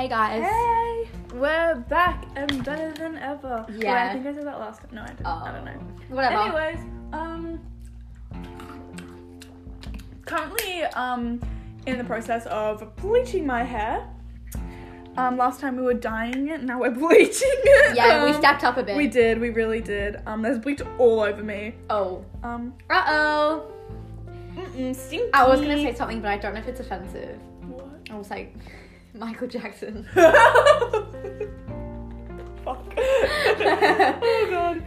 Hey guys. Hey, we're back and better than ever. Wait, Yeah. I think I said that last time. No, I didn't. I don't know. Whatever. Anyways, um, currently, um, in the process of bleaching my hair. Um, last time we were dyeing it, now we're bleaching it. Yeah, we Um, stepped up a bit. We did, we really did. Um, there's bleach all over me. Oh. Um, Uh oh. mm-mm, stinky. I was gonna say something, but I don't know if it's offensive. What? I was like, Michael Jackson. Fuck. oh god.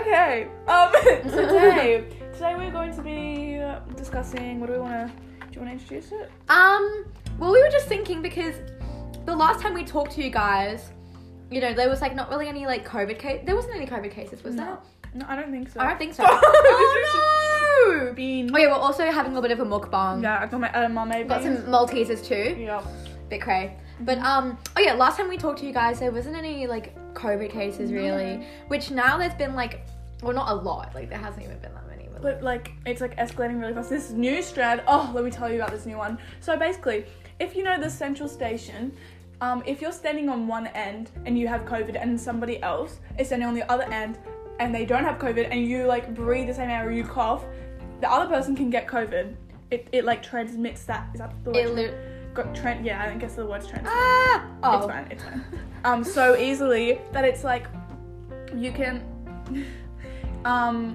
Okay. Um today today we're going to be uh, discussing what do we wanna do you wanna introduce it? Um, well, we were just thinking because the last time we talked to you guys, you know, there was like not really any like COVID case. There wasn't any COVID cases, was there? No, I don't think so. I don't think so. oh no! Bean. Oh yeah, we're also having a little bit of a mukbang. Yeah, I got my edamame Got some. Maltesers too. Yeah. Bit cray. But um, oh yeah, last time we talked to you guys, there wasn't any like COVID cases really. No. Which now there's been like, well, not a lot. Like there hasn't even been that many. But, But like it's like escalating really fast. This new strand. Oh, let me tell you about this new one. So basically, if you know the central station, um, if you're standing on one end and you have COVID and somebody else is standing on the other end and they don't have COVID and you like breathe the same air or you cough, the other person can get COVID. It, it like transmits that. Is that the word? Tran- yeah, I guess the word's transmit. ah oh It's fine. It's fine. Um, so easily that it's like you can. Um,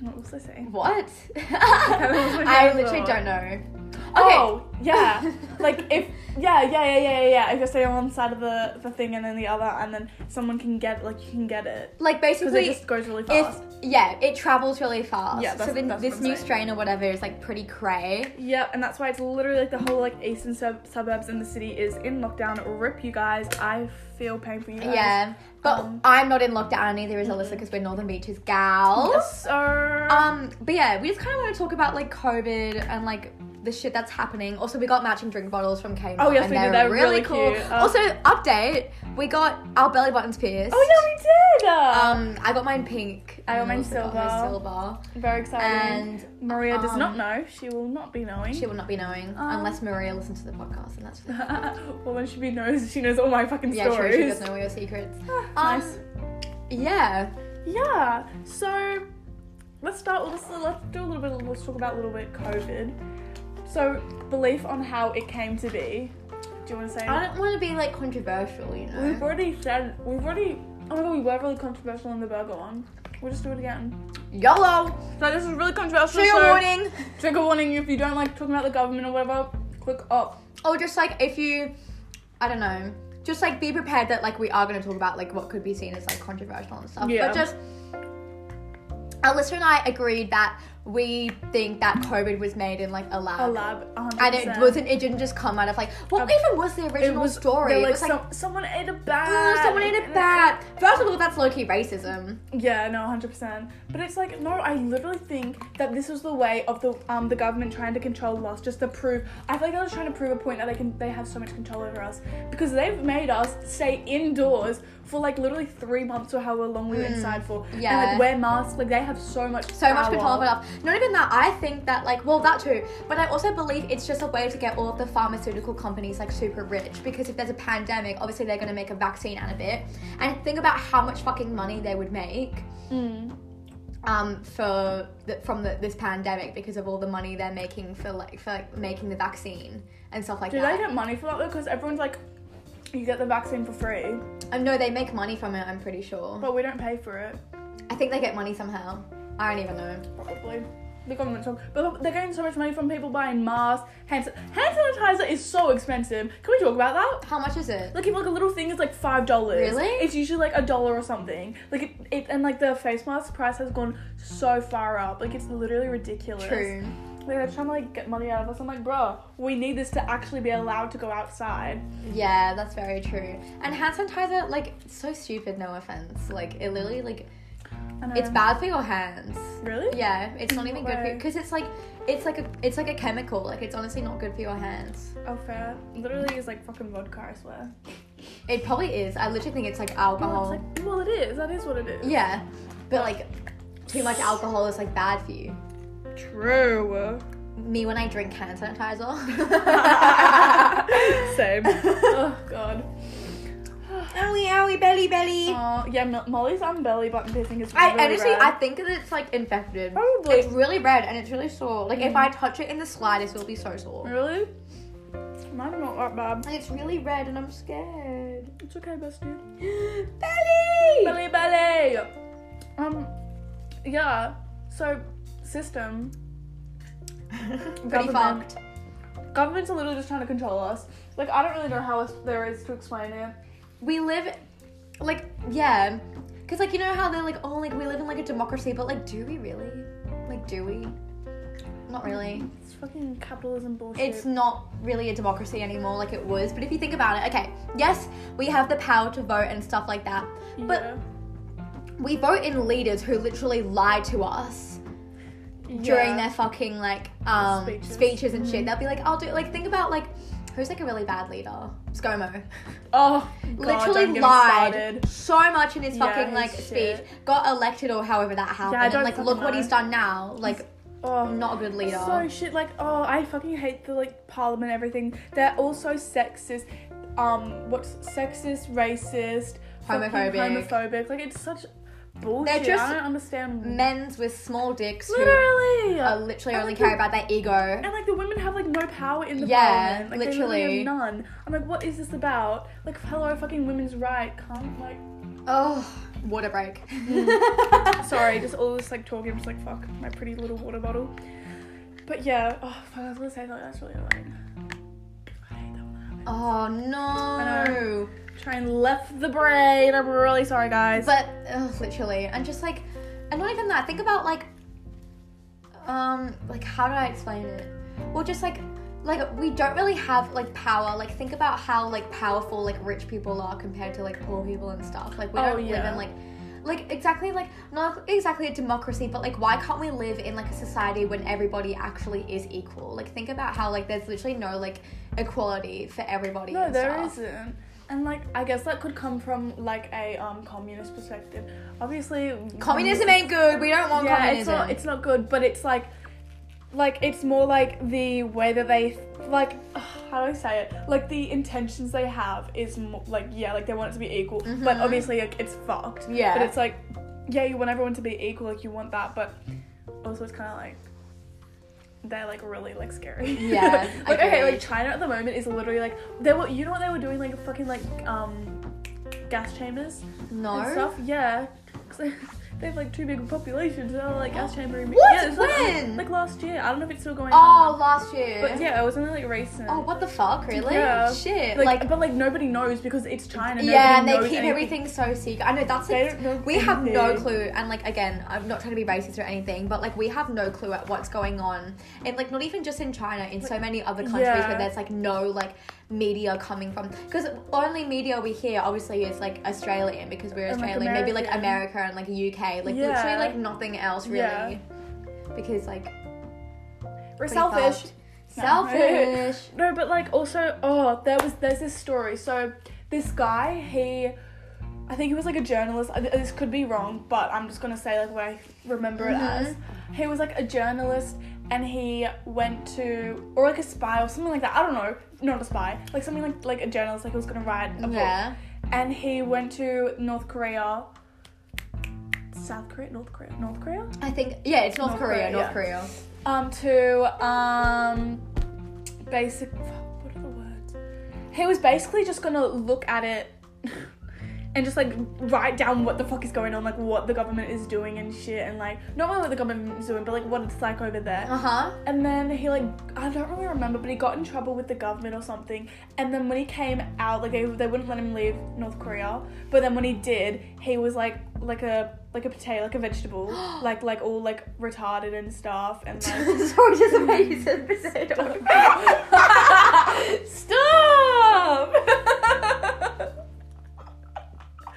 what was I saying? what? I literally don't know. Oh, yeah. like if yeah, yeah, yeah, yeah, yeah, yeah. If you're on one side of the, the thing and then the other, and then someone can get like you can get it like basically, it just goes really fast. yeah, it travels really fast. Yeah, so then this new strain or whatever is like pretty cray. Yep, and that's why it's literally like the whole like eastern sub- suburbs in the city is in lockdown. Rip you guys. I feel pain for you guys. Yeah, but Um, I'm not in lockdown. Neither is Alyssa because we're Northern Beaches gals. Yes, sir. Um, but yeah, we just kind of want to talk about like COVID and like the shit that's happening. Also, we got matching drink bottles from Kmart. Oh, yes, and we did. they're really, really cool. Uh, also, update: we got our belly buttons pierced. oh yeah, we did. Um, I got mine pink. I got mine Alyssa got silver. silver. Very exciting. And Maria does um, not know. She will not be knowing. she will not be knowing Um, unless Maria listens to the podcast, and that's well, when she be knows, she knows all my fucking yeah, stories. true. She does know all your secrets. nice. Yeah. Yeah. So let's start. Let's let's do a little bit. Let's talk about a little bit COVID. So belief on how it came to be. Do you want to say? I don't want to be like controversial, you know. We've already said. We've already. Oh my god, we were really controversial in the burger one. We'll just do it again. YOLO. So this is really controversial. Trigger so warning. Trigger warning. If you don't like talking about the government or whatever, click up. Or just like if you, I don't know, just like be prepared that like we are going to talk about like what could be seen as like controversial and stuff. Yeah. But just, Alyssa and I agreed that we think that COVID was made in like a lab. A lab. 100%. And it wasn't. It didn't just come out of like. What Um, even was the original was story? they're it was like, some, someone ate a bat. "Ooh, someone ate a bat. First of all, that's low key racism. Yeah, no, hundred percent. But it's like no, I literally think that this was the way of the um the government trying to control us, just to prove. I feel like they're just trying to prove a point that they can they have so much control over us because they've made us stay indoors for like literally three months or however long we were inside for. And Mm. yeah. like wear masks. Like they have so much so much control over us. Not even that. I think that like well that too, but I also believe it's just a way to get all of the pharmaceutical companies like super rich because if there's a pandemic, obviously they're going to make a vaccine out of it. And think about how much fucking money they would make Mm. um for the, from the, this pandemic because of all the money they're making for like for like making the vaccine and stuff like Do that. Do they get money for that though? Because everyone's like, you get the vaccine for free, um, I know they make money from it. I'm pretty sure. but we don't pay for it. I think they get money somehow. I don't even know. Probably. The government, so- but they're getting so much money from people buying masks. Hand, hand sanitizer is so expensive. Can we talk about that? How much is it? Like, if like a little thing is like five dollars. Really? It's usually like a dollar or something. Like it, it, and like the face mask price has gone so far up. Like it's literally ridiculous. True. Like they're trying to like get money out of us. I'm like, bro, we need this to actually be allowed to go outside. Yeah, that's very true. And hand sanitizer, like, so stupid. No offense. Like, it literally, like, it's bad for your hands. Really? Yeah, it's not even good for way? because it's like, it's like a, it's like a chemical. Like, it's honestly not good for your hands. Oh fair. Literally is like fucking vodka. I swear. It probably is. I literally think it's like Well, alcohol. it's like, well, it is. That is what it is. yeah, but like, too much alcohol is like bad for you. True. me when I drink hand sanitizer. Same. oh god. owie, owie, belly, belly. Uh, yeah, Mo- Molly's on belly button piercing is I honestly, red. I think that it's like infected. Probably. It's really red and it's really sore. Like if I touch it in the slightest, it'll be so sore. Really? Mine's not that bad. And it's really red and I'm scared. It's okay, bestie. belly. Belly, belly. Um, yeah. So, system. Pretty fucked. Government's a little just trying to control us. Like, I don't really know how else there is to explain it. We live, like, yeah. Because, like, you know how they're like, oh, like, we live in, like, a democracy, but, like, do we really? Like, do we? Not really. Mm, it's fucking capitalism bullshit. It's not really a democracy anymore like it was. But if you think about it, okay, yes, we have the power to vote and stuff like that. But we vote in leaders who literally lie to us during Yeah. their fucking like um Speeches. speeches, and Mm-hmm. shit. They'll be like, I'll do like think about like who's like a really bad leader? ScoMo. Oh, God, literally lied so much in his Yeah, fucking like his speech. Got elected or however that happened. Don't and like look what he's done now. Like Oh, not a good leader. So shit, like, oh, I fucking hate the like parliament, and everything. They're also sexist. Um, what's sexist, racist, Homophobic. homophobic. Like, it's such bullshit. They're just I don't understand. Men's with small dicks who literally, uh, literally And, only like, care the- about their ego. And like the women have like no power in the Yeah. Like, literally literally. have none. I'm like, what is this about? Like, hello, fucking women's right. Can't like. Oh, water break. Sorry, just all this like talking. I'm just like, fuck, my pretty little water bottle. But yeah, oh, fuck, I was gonna say something that's really annoying. I hate that one. Oh no. Try and left the brain. I'm really sorry, guys. But ugh, literally, and just like, and not even that. Think about like, um, like how do I explain it? Well, just like, like we don't really have like power. Like think about how like powerful like rich people are compared to like poor people and stuff. Like we Oh, don't live yeah. in like. Like exactly like not exactly a democracy, but like why can't we live in like a society when everybody actually is equal? Like think about how like there's literally no like equality for everybody. no, there not And like, I guess that could come from like a um communist perspective. Obviously, Communism ain't good. We don't want yeah, communism. it's not. It's not good, but it's like, like it's more like the way that they like. How do I say it? Like the intentions they have is more, like yeah, like they want it to be equal, but Mhm. obviously like it's fucked. Yeah. But it's like, yeah, you want everyone to be equal, like you want that, but also it's kind of like. They're like really like scary. Yeah, like okay, agreed. like China at the moment is literally like they were. You know what they were doing? Like fucking like um, gas chambers no. and stuff. Yeah, 'Cause they, have like two big populations. they're like chamber. What? Yeah, it's like, When? like last year. I don't know if it's still going on. Oh, on. last year. But yeah, it was only like recent. Oh, what the fuck? Really? Yeah. Shit. Like, Like, but like nobody knows because it's China. yeah, and they keep anything. everything so secret. I know that's They like, don't know we have no clue. And like again, I'm not trying to be racist or anything, but like we have no clue at what's going on. And like not even just in China, in so many other countries yeah. where there's like no like media coming from. Because only media we hear obviously is like Australian because we're And, like, Australian. Maybe like America and like UK. Like Yeah. literally like nothing else really. Yeah. Because like We're selfish. No. Selfish. No, but like also, oh, there was there's this story. So this guy, he, I think he was like a journalist. This could be wrong, but I'm just gonna say like what I remember it as. Mm-hmm. He was like a journalist, and he went to or like a spy or something like that. I don't know, not a spy, like something like like a journalist, like he was gonna write a book. Yeah. And he went to North Korea. South Korea, North Korea, North Korea. I think yeah, it's North, North Korea, Korea, North yeah. Korea. um to um basic what are the words he was basically just gonna look at it and just like write down what the fuck is going on like what the government is doing and shit and like not really what the government is doing but like what it's like over there Uh huh. and then he like I don't really remember, but he got in trouble with the government or something. And then when he came out, like they, they wouldn't let him leave North Korea. But then when he did, he was like like a like a potato, like a vegetable, like like all like retarded and stuff. And like Sorry, just the way you said potato. stop. no,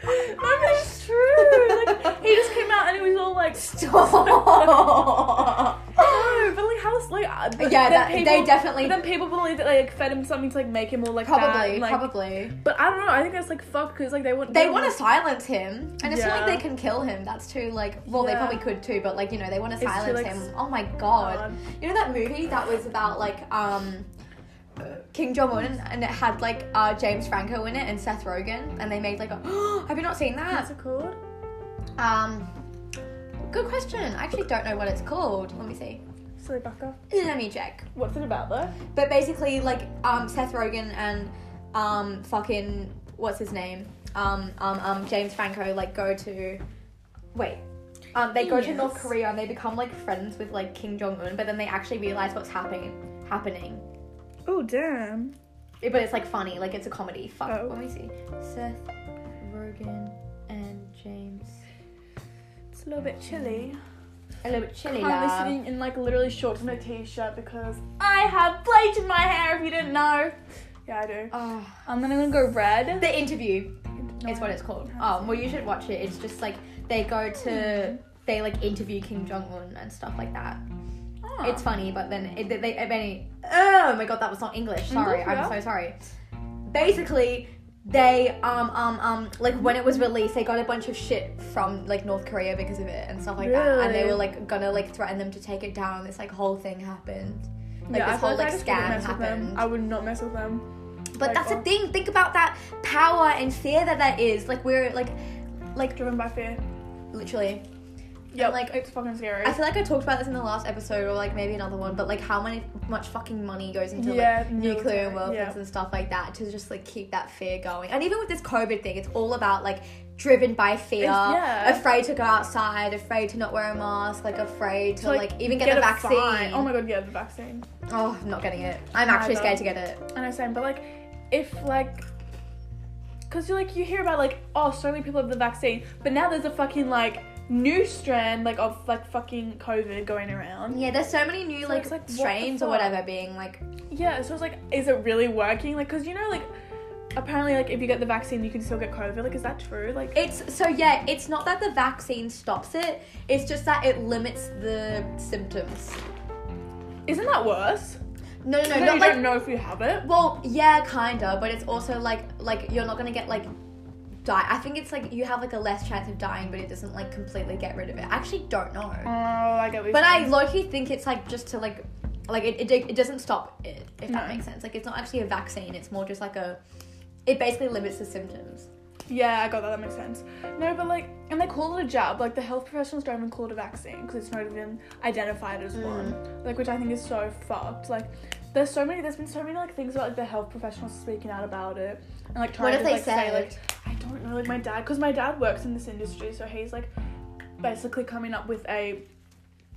but it's true. Like he just came out and he was all like. Stop. No, but like how's like uh, Yeah, they're Yeah, they definitely- But then people believe that they like fed him something to like make him all like Probably, that, and, like, probably. But I don't know. I think that's like fuck because like they want They want to silence him, and it's not like they can kill him. That's too like. Well, they probably could too, but like you know, they want to It's too, silence like, him. Oh my god! God. You know that movie that was about like um. Kim Jong Un and it had like uh, James Franco in it and Seth Rogen and they made like a have you not seen that? What's that? it called? Um, good question. I actually don't know what it's called. Let me see. Silly bucker. Let me check. What's it about though? But basically, like um, Seth Rogen and um, fucking what's his name? Um, um, um, James Franco like go to wait. Um, they go to Yes. North Korea and they become like friends with like Kim Jong Un, but then they actually realize what's happening happening. Oh damn. But it's like funny, like it's a comedy. Fuck. Oh. Let me see. Seth Rogen and James. It's a little bit chilly. A little bit chilly. Love. sitting in like literally shorts and a t-shirt because I have bleach in my hair. If you didn't know. Yeah, I do. Oh. I'm gonna go red. The interview. No, is what it's called. Oh, well, you should watch it. It's just like they go to, Hmm. they like interview Kim Jong Un and stuff like that. Oh. It's funny, but then it, they, they, oh my god, that was not English. Sorry, English, I'm so sorry. Basically, they um um um like when it was released, they got a bunch of shit from like North Korea because of it and stuff like that, and they Really? were like gonna like threaten them to take it down. This like whole thing happened. Like this whole like just wouldn't scam mess with them. happened. I would not mess with them. But that's the oh. thing. Think about that power and fear that that is. Like we're like, like Driven by fear. literally. Yeah, like- like it's fucking scary. I feel like I talked about this in the last episode or like maybe another one, but like how many much fucking money goes into Yeah, like nuclear weapons yeah. and stuff like that to just like keep that fear going. And even with this COVID thing, it's all about like driven by fear, yeah. afraid to go outside, afraid to not wear a mask, like afraid to, like, even get, a the vaccine. fine. Oh my god, yeah, the vaccine. Oh, I'm not getting it. I'm actually scared to get it. I know, same. But like, if like, cause you like you hear about like, oh, so many people have the vaccine, but now there's a fucking like new strand like of like fucking COVID going around. Yeah, there's so many new So like, like, what strains or whatever being like Yeah, so it's like, is it really working? Like, cause you know, like, apparently, like, if you get the vaccine, you can still get COVID. Like, is that true? Like, It's so yeah, it's not that the vaccine stops it, it's just that it limits the symptoms. isn't that worse? No, no, no, No, not you like don't know if you have it. well, yeah, kinda, but it's also like like you're not gonna get like die. I think it's like you have like a less chance of dying, but it doesn't like completely get rid of it. I actually don't know. Oh, I get what you're But I saying. low-key think it's like just to like like it, it, it doesn't stop it, if that No. makes sense. Like it's not actually a vaccine, it's more just like a it basically limits the symptoms. Yeah, I got that. That makes sense. No, but like, and they call it a jab. Like the health professionals don't even call it a vaccine because it's not even identified as mm. one. Like, which I think is so fucked. Like, there's so many. There's been so many like things about like the health professionals speaking out about it and like trying What if to they like say like I don't know. Like my dad, because my dad works in this industry, so he's like basically coming up with a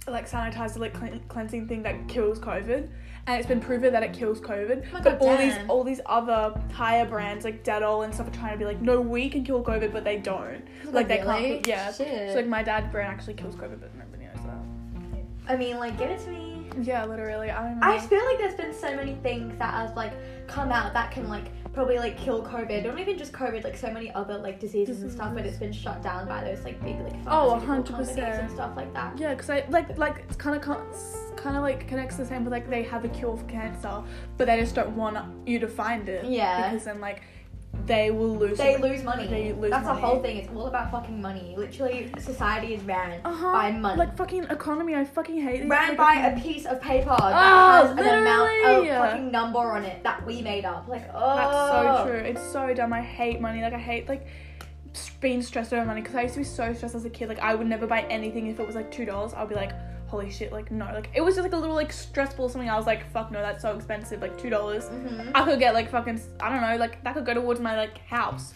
like sanitizer like clean, cleansing thing that kills COVID. And it's been proven that it kills COVID. Oh my but God, all these all these other higher brands like Dettol and stuff are trying to be like, no, we can kill COVID, but they don't. Like they really? can't. Yeah. Shit. So like my dad brand actually kills COVID, but nobody knows that. I mean, like, give it to me. Yeah, literally. I don't know. I feel like there's been so many things that have like come out that can like probably like kill COVID. Not even just COVID, like so many other like diseases and stuff, but it's been shut down by those like big like Oh, pharmaceutical 100%. companies and stuff like that. Yeah, because I like like it's kind of kind of like connects the same with like they have a cure for cancer, but they just don't want you to find it. Yeah. Because then like they will lose. They lose money. They lose That's money. the whole thing. It's all about fucking money. Literally, society is ran Uh-huh. by money. Like fucking economy. I fucking hate these. ran by a piece of paper that Oh, has an amount of fucking number on it that we made up. Like, oh, That's so true. It's so dumb. I hate money. Like I hate like being stressed over money because I used to be so stressed as a kid. Like I would never buy anything if it was like two dollars. I'd be like, holy shit, like no. Like it was just like a little like stressful or something. I was like, fuck no, that's so expensive. Like two dollars. Mhm. I could get like fucking I don't know. Like that could go towards my like house.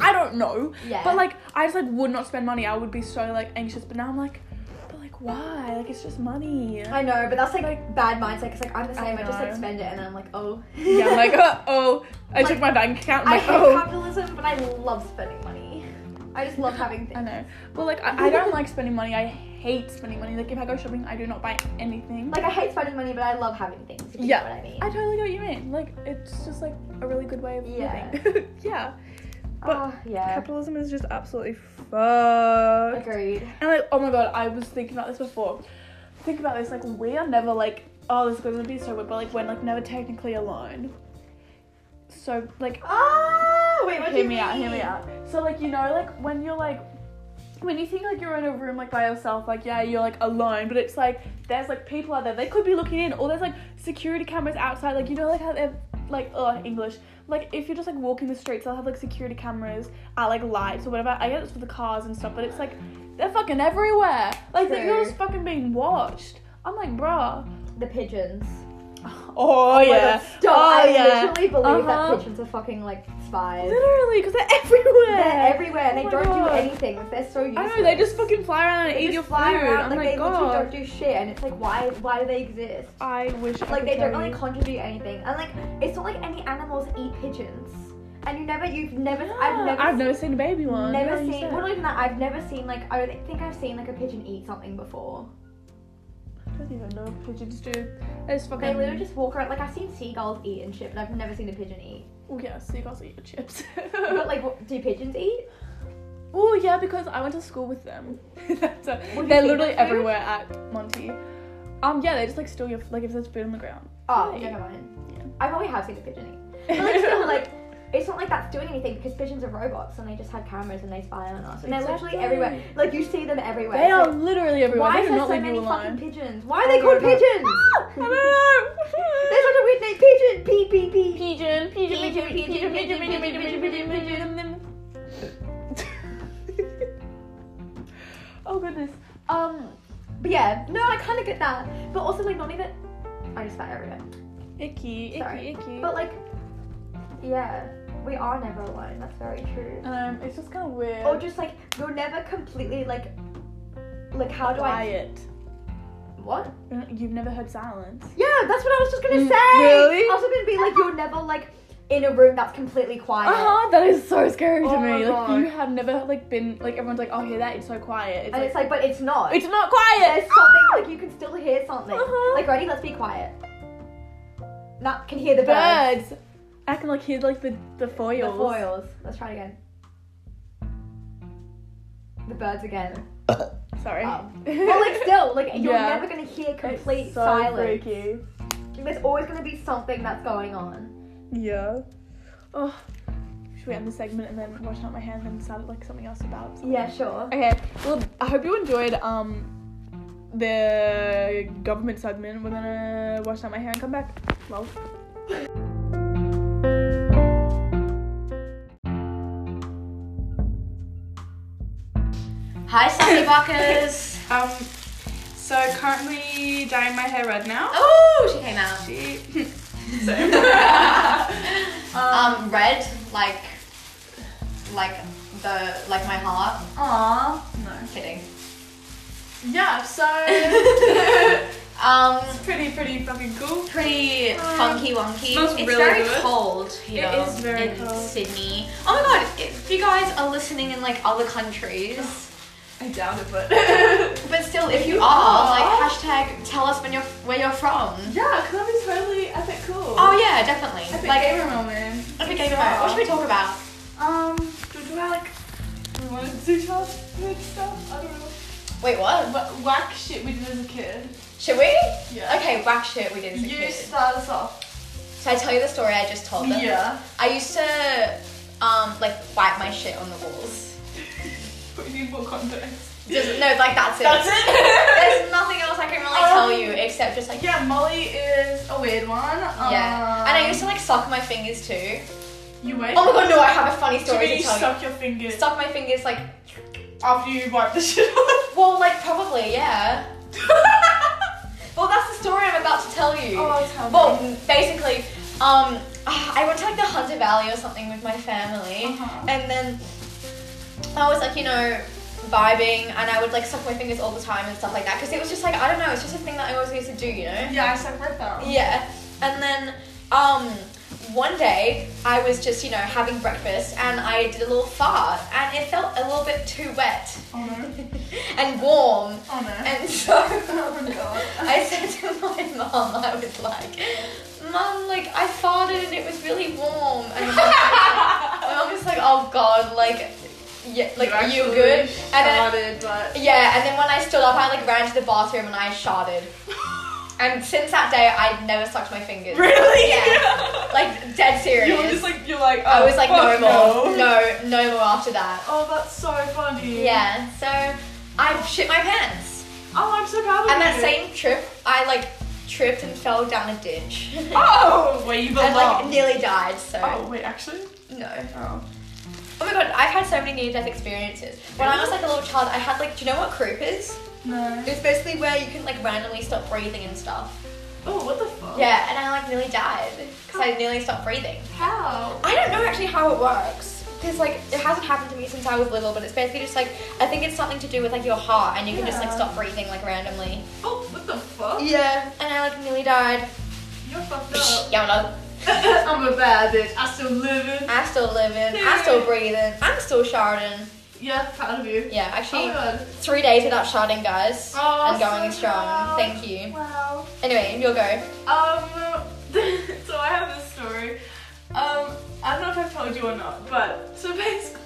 I don't know. Yeah. But like I just like would not spend money. I would be so like anxious. But now I'm like, but like why? Like it's just money. I know, but that's like, Like- bad mindset because like I'm the same. I, just like spend it and then I'm like, oh. yeah, I'm like, uh, oh, I Like, check my bank account. I'm I like, hate oh. capitalism, but I love spending money. I just love having things. I know. Well, like I, I don't like spending money. I hate spending money. Like if I go shopping, I do not buy anything. Like I hate spending money, but I love having things. If you Yeah. know what I mean. I totally get what you mean. Like it's just like a really good way of Yeah. living. yeah. But Ah, yeah. capitalism is just absolutely fucked. Agreed. And like, oh my god, I was thinking about this before. Think about this. Like we are never like oh, this is gonna be so weird, but like when like never technically alone. So like Oh, wait, hear me out, hear me out. So like you know like when you're like when you think like you're in a room like by yourself, like yeah, you're like alone, but it's like there's like people out there. They could be looking in, or there's like security cameras outside. Like you know like how they're like oh English. Like if you're just like walking the streets, they'll have like security cameras at like lights or whatever. I guess it's for the cars and stuff, but it's like they're fucking everywhere. Like that you're just fucking being watched. I'm like, bruh. The pigeons. Oh, my yeah. God, stop. Oh I yeah. literally believe Uh-huh. that pigeons are fucking like spies. Literally, because they're everywhere. They're everywhere and Oh they don't God. do anything. Like, they're so useless. I know they just fucking fly around and They eat your fly food. around, I'm like, like, they literally God. don't do shit, and it's like, why? Why do they exist? I wish I Like could they don't really you. contribute anything, and like it's not like any animals eat pigeons, and you never, you've never, Yeah, I've never, I've never seen a baby one. never Yeah, seen. Well, not even that. I've never seen like I think I've seen like a pigeon eat something before. I don't even know what pigeons do. They just fucking. They literally just walk around. Like I've seen seagulls eat and shit, but I've never seen a pigeon eat. Oh yeah, seagulls eat your chips. But like, what, do pigeons eat? oh yeah, because I went to school with them. That's a- you they're literally food? everywhere at Monty. Um yeah, they just like steal your like if there's food on the ground. Oh, Yeah. never mind. Yeah. I probably have seen a pigeon eat. But like, still, like, it's not like that's doing anything because pigeons are robots and they just have cameras and they spy on us. And they're literally everywhere. Like, you see them everywhere. They are literally everywhere. why is there not so many fucking pigeons? Why are Oh they called pigeons? I don't know. There's such a weird name. Pigeon. P P P. Pigeon, pigeon, Pigeon, pigeon, pigeon, pigeon, pigeon, pigeon, pigeon, pigeon, pigeon, pigeon. Oh goodness. Um, But yeah, no, I kind of get that. But also, like, not even. I just spat everywhere. icky, Sorry. icky, icky. But like, yeah, we are never alone. That's very true. um, it's just kind of weird. Or just like you're never completely like, like how do quiet. I? What? You've never heard silence. Yeah, that's what I was just gonna Mm, say. really? I was gonna be like, you're never like in a room that's completely quiet. Uh huh. That is so scary to Oh my me. Like God. you have never like been like everyone's like, oh, hear that? It's so quiet. It's And like, it's like, but it's not. it's not quiet. There's something like you can still hear something. Uh-huh. Like ready? Let's be quiet. Now can hear the birds. birds. I can like hear like the the foils. The foils. Let's try it again. The birds again. Sorry. Um, but like still, like you're Yeah. never gonna hear complete it's so silence. freaky. There's always gonna be something that's going on. Yeah. Oh. Should we end the segment and then wash out my hands and start like something else about? something? Yeah, sure. Okay. Well, I hope you enjoyed um the government segment. We're gonna wash out my hair and come back. Well. Hi, Sassy Buckers. Um. So currently dyeing my hair red now. oh, she came out. She. Um, red, like, like the like my heart. Aww. No. Kidding. Yeah. So. Um, pretty pretty fucking cool. pretty Um, funky wonky. smells it's really very good. cold here It is very in cold. Sydney. Oh my god, if you guys are listening in like other countries, I doubt it, but. but still, if you You are, are. like hashtag tell us when you're where you're from. yeah, cause that'd be totally epic cool. Oh yeah, definitely. Epic like gamer moment. epic gamer moment. What should we talk about? Um, do we talk about like we wanted to do childhood stuff? I don't know. Wait, what? What whack shit we did as a kid? Should we? Yeah. Okay, whack shit we did as a You kid. start us off. So I tell you the story I just told them. Yeah. I used to um like wipe my shit on the walls. But you need more context. Just, no, like that's it. That's it. There's nothing else I can really tell Um, you except just like Yeah, Molly is a weird one. yeah. and I used to like suck my fingers too. You wait. Oh my god, no! I have a funny story mean to you tell you. suck your fingers Suck my fingers like after you wipe the shit off? well, like probably yeah. Well, that's the story I'm about to tell you. oh, tell me. Well, basically, um, I went to like the Hunter Valley or something with my family, Uh-huh. and then I was like, you know, vibing, and I would like suck my fingers all the time and stuff like that, because it was just like I don't know, it's just a thing that I always used to do, you know. yeah, I suck my thumb. Yeah, and then um, one day I was just you know having breakfast, and I did a little fart, and it felt a little bit too wet Oh no. and warm, Oh no. and so. oh god. I said to my mum, I was like, Mum, like I farted and it was really warm. And my mum was like, my mum was like, oh god, like, yeah, like are you good? And then, but yeah, and then when I stood up, I like ran to the bathroom and I sharted. And since that day, I never sucked my fingers. Really? Yeah. Dead serious. You were just like you're like. Oh, I oh, was like, no more, no, no more after that. Oh, that's so funny. Yeah. So I shit my pants. Oh, I'm so proud of And you. that same trip, I like tripped and fell down a ditch. Oh, where you belong. and like nearly died. So oh, wait, actually. no. Oh. Oh my god, I've had so many near death experiences. When I was like a little child, I had like, do you know what croup is? No. It's basically where you can like randomly stop breathing and stuff. Oh, what the fuck? Yeah, and I like nearly died because I nearly stopped breathing. How? I don't know actually how it works because like it hasn't happened to me since I was little, but it's basically just like I think it's something to do with like your heart and you can just like stop breathing like randomly. Oh, what the fuck? Yeah, and I like nearly died. You're fucked up. YOLO. I'm a bad bitch. I still living. I'm still living. I'm still breathing. I'm still sharding. Yeah, proud of you. Yeah, Oh actually, my god. three days without sharding, guys. Oh, and going so strong. proud. Thank you. Wow. Anyway, you'll go. Um, story. Um, I don't know if I've told you or not, but so basically,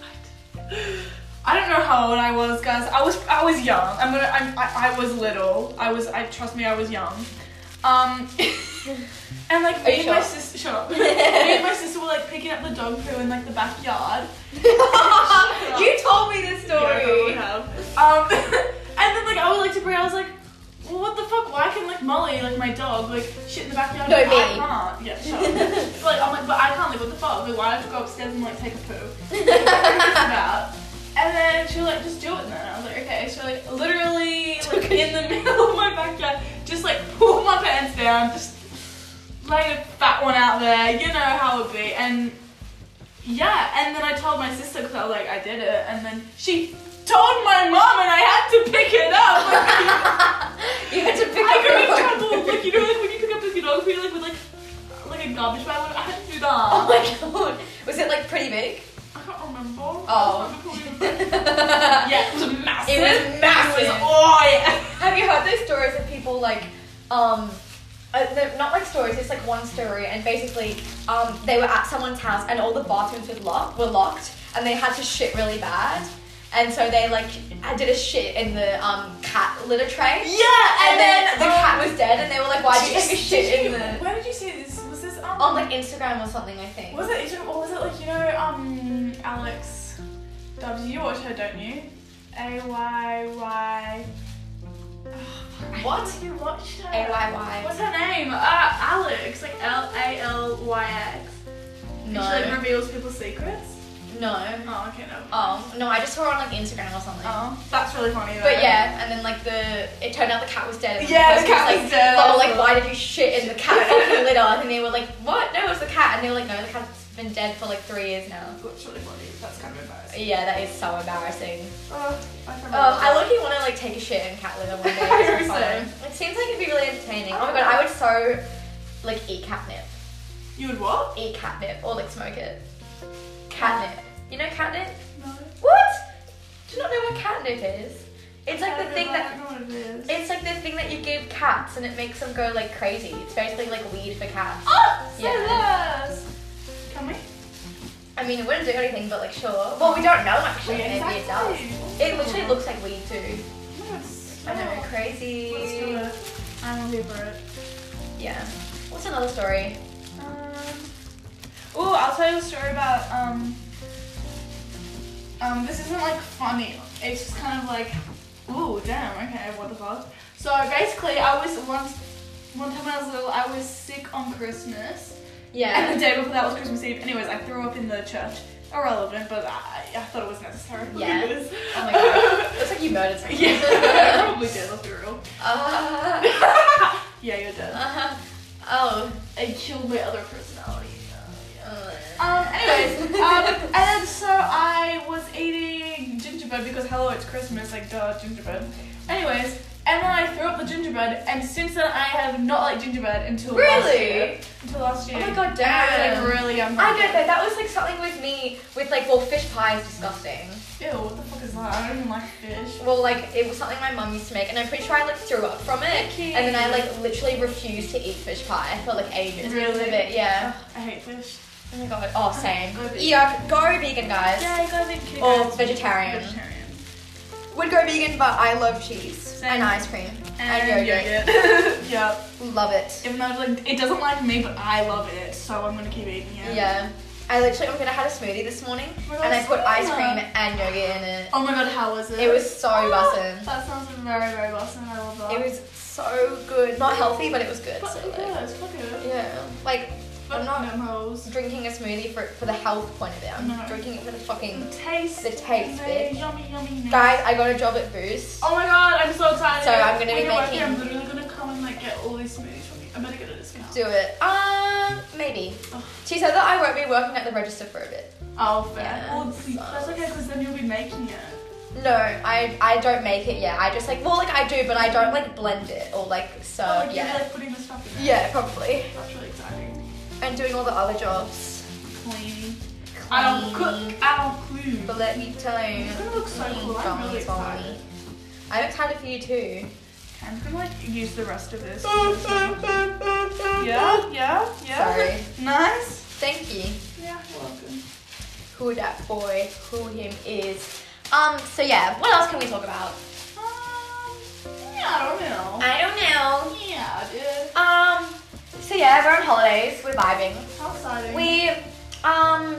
I don't know how old I was, guys. I was I was young. I'm gonna I'm, I I was little. I was I trust me. I was young. Um, and like me and my sister, shut up. me and my sister were like picking up the dog poo in like the backyard. you told me this Yeah, I story. have. Um, and then like I was like to Brie, I was like, well, what the fuck? Why can like Molly, like my dog, like shit in the backyard? No, but me. I can't. Yeah, shut up. But, like I'm like, but I can't. Like what the fuck? Like why do I have to go upstairs and like take a poo? Like, what is this about? And then she was like, just do it then. I was like, okay. So like literally like in the middle of my backyard, just like pull my pants down, just lay a fat one out there. You know how it be. And yeah, and then I told my sister because I was like, I did it, and then she told my mom, It was massive. It was, oh yeah. Have you heard those stories of people like, um, uh, not like stories, it's like one story, and basically, um, they were at someone's house and all the bathrooms were locked, were locked, and they had to shit really bad, and so they like did a shit in the um cat litter tray, Yeah, and then the um, cat was dead, and they were like, why did you take a shit you- in the Where did you see this? Was this um? on like Instagram or something? I think. Was it Instagram or was it like you know um Alex Dubs? You watch her, don't you? A Y Y. What? You watched her? A Y Y. What's her name? Uh, Alex, like L A L Y X. No. She like reveals people's secrets. No. Oh, okay, no. Oh no, I just saw her on like Instagram or something. Oh, that's really funny. Though. But yeah, and then like the it turned out the cat was dead. And Yeah, the person cat like, was dead, They were I like, why did you shit in the cat fucking litter? And they were like, what? No, it was the cat. And they were like, no, the cat's been dead for like three years now. That's really funny. That's kind of embarrassing. Yeah, that is so embarrassing. Oh, I Um, I remember. literally want to like take a shit in cat litter one day. It seems like it'd be really entertaining. Oh my god, I would so like eat catnip, You would what? eat catnip, or like smoke it. Catnip. You know catnip? No. What? Do you not know what catnip is? It's like I the thing that I don't know what it is. It's like the thing that you give cats and it makes them go like crazy. It's basically like weed for cats. Oh, so Yeah. yes. We? I mean, it wouldn't do anything, but like sure. Well, we don't know actually. Maybe it does. exactly. It literally looks like weed too. Yes. I know, Oh, Let's do crazy. it. I'm for it. Yeah. What's another story? Um, oh, I'll tell you a story about um. Um, this isn't like funny. It's just kind of like, ooh, damn. Okay, what the fuck? So basically, I was once, one time when I was little, I was sick on Christmas, and the day before that was Christmas Eve. Anyways, I threw up in the church. Irrelevant, but I, I thought it was necessary. Yeah. Anyways. Oh my god. Looks like you murdered someone. yeah, I probably did. Let's be real. Uh, Yeah, you're dead. uh, oh. I killed my other personality. Uh, Um, anyways, um, and then so I was eating gingerbread because hello, it's Christmas, like duh, gingerbread. Anyways, and then I threw up the gingerbread, and since then I have not liked gingerbread until last year. Really? year. Until last year. Oh my god, I was like really I unhappy. get that. That was like something with me with like well, fish pie is disgusting. Ew, what the fuck is that? I don't even like fish. Well, like it was something my mum used to make, and I'm pretty sure I like threw up from it, Okay. and then I like literally refused to eat fish pie for like ages. because of Really? it, yeah. Ugh, I hate fish. Oh my god. Oh, same. Go vegan. Yeah, go vegan, guys. Yeah, be kidding. Or vegetarian. Vegetarian. Would go vegan, but I love cheese Same. and ice cream and, yogurt. yogurt. yep. Love it. Even though like it doesn't like me, but I love it, so I'm gonna keep eating it. Yeah. I literally, oh I'm gonna had a smoothie this morning, Oh God, and I put ice cream and yogurt in it. Oh my god, how was it? It was so oh, bussin'. That sounds very, very bussin'. I love that. It was so good. Not healthy, but it was good. Fuck So like, yeah, it's it. yeah, like I'm not Nose. drinking a smoothie for for the health point of it. I'm No. drinking it for the fucking. The taste. The taste, bitch. Yummy, yummy. Guys, I got a job at Boost. Oh my god, I'm so excited. So I'm gonna When be making- I'm literally gonna come and like get all these smoothies from you. I better get a discount. Do it. Um, maybe. Ugh. She said that I won't be working at the register for a bit. Oh, fair. Yeah, well, see, so- that's okay because then you'll be making it. No, I I don't make it yet. I just like well like I do, but I don't like blend it or like so oh, like, yeah. Like putting the stuff in. it. Yeah, probably. That's really exciting. And doing all the other jobs. Clean. I don't cook. I don't clean. But let me tell you. It's gonna look so cool. I'm really excited. me. I'm excited for you too. I'm gonna like use the rest of this. yeah, yeah, yeah. Sorry. Nice. Thank you. Yeah, you're welcome. Who that boy, who him is. Um, so yeah, what else can we talk about? Um, yeah, I don't know. I don't know. yeah, dude. Um, so yeah, we're on holidays, we're vibing. How exciting. We, um,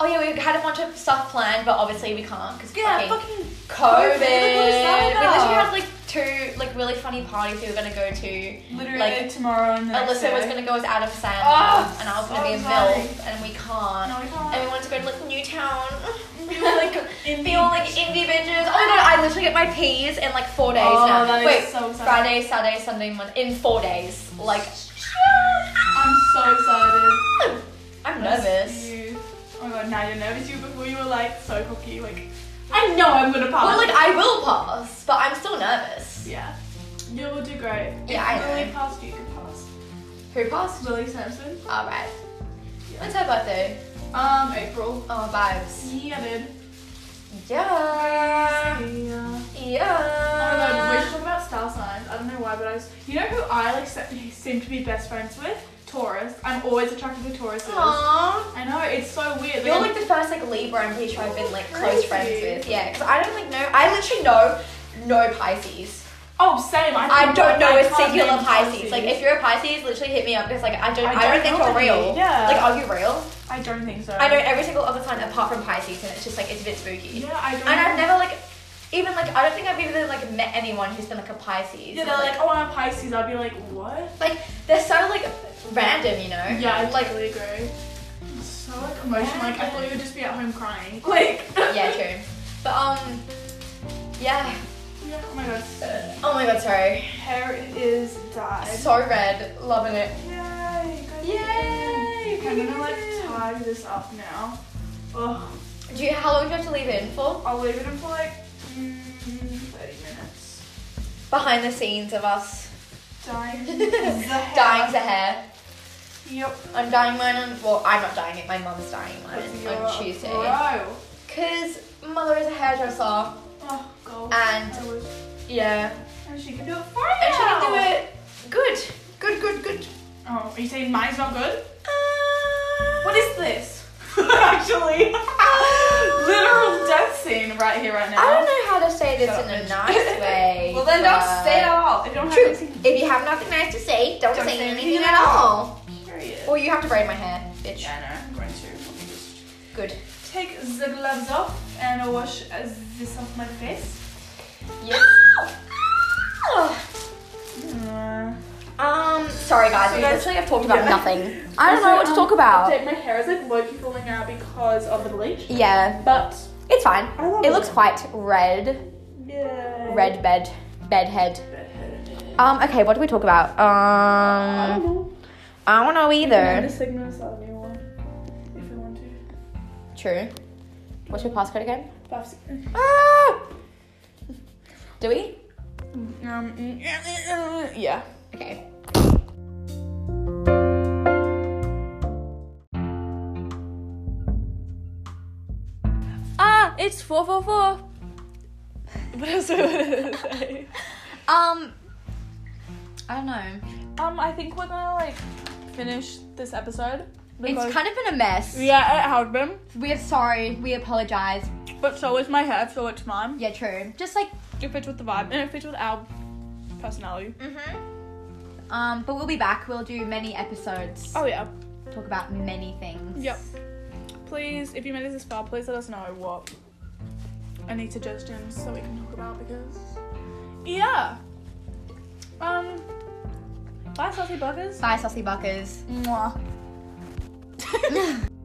oh yeah, we had a bunch of stuff planned, but obviously we can't because yeah, fucking fucking COVID. COVID, We literally had like two like really funny parties we were gonna go to. literally like, tomorrow and the next Alyssa was gonna go as Adam Sandler, Oh, and I was gonna be a. MILF, and we can't. No, we can't. And we wanted to go to like Newtown. We were like Be all like indie bitches. Oh my god, I literally get my P's in like four days Oh, now. Wait, so. Friday, Saturday, Sunday, Monday. In four days. Like, so excited. I'm That's nervous. You. Oh my god, now you're nervous. You before you were like so cocky, like I know I'm gonna pass. Well, like I will pass, but I'm still nervous. yeah, you will do great. Yeah, I if know. Lily passed, you can pass. Who passed? Lily Sampson. All right. Yeah. When's her birthday? Um, April. Oh, vibes. Yeah, dude. Yeah. Yeah. Yeah. Oh my god, we should talk about star signs. I don't know why, but I was. You know who I like seem to be best friends with? Taurus. I'm always attracted to Tauruses. Aww. I know it's so weird. You're like the first like Libra I'm pretty sure I've been like close Crazy. friends with. Yeah, because I don't like know. I literally know no Pisces. oh same. I, I don't know I a singular name Pisces. Like if you're a Pisces, literally hit me up because like I don't I I, don't, don't think you're real. Yeah. Like are you real? I don't think so. I know every single other sign apart from Pisces, and it's just like it's a bit spooky. Yeah, I don't. And. I've never like even like I don't think I've even like met anyone who's been like a Pisces. Yeah, they're like, oh, I'm a Pisces. I'd be like, what? like they're so like random, you know. Yeah, I like totally agree. It's so like emotional. Like I thought you would just be at home crying. Like. yeah, true. But um, yeah. Yeah. Oh my god. Oh my god, sorry. Hair is dyed. So red, loving it. Yay! Good Yay! I'm gonna like tie this up now. Ugh. Do you how long do you have to leave it in for? I'll leave it in for like mm, 30 minutes. Behind the scenes of us Dyeing the hair. dyeing the hair. Yep. I'm dying mine on. Well, I'm not dying it. My mum's dying mine on Tuesday. Pro. Cause mother is a hairdresser, Oh, God. And- yeah, And she can do it for you. and she can do it good, good, good, good. Oh, are you saying mine's not good? Uh, What is this? Actually, literal death scene right here, right now. I don't know to say this in a bitch. nice way. well, then don't say it at all. If you don't have anything, If you have nothing nice to say, don't, Don't say, say anything anything at all. period. Or you have to braid my hair, bitch. Yeah, I know. I'm going to. Just Good. take the gloves off and I wash this off my face. Yes. Uh, Um, sorry guys, So we guys- literally have talked about yeah. nothing. I don't know what to Also, talk um, about. my hair is like low-key falling out because of the bleach. Yeah, But it's fine. It it. looks quite red. yeah. Red bed. Bed head. Bedhead. Um, okay, what do we talk about? Um I don't know. I don't know We can end either. the segment without a new one if we want to. True. What's your passcode again? Five sec- Ah! Do we? Um, mm, yeah. Okay. It's 444. What else would I say? Um, I don't know. Um, I think we're gonna like finish this episode. It's kind of been a mess. Yeah, it has been. We're sorry. We apologize. But so is my hair. So it's mine. Yeah, true. Just like it fits with the vibe and it fits with our personality. Mhm. Um, but we'll be back. We'll do many episodes. Oh yeah. Talk about many things. Yep. Please, if you made it this far, please let us know what any suggestions that we can talk about because yeah. Um. Bye, saucy buggers. Bye, saucy buggers. Mwah.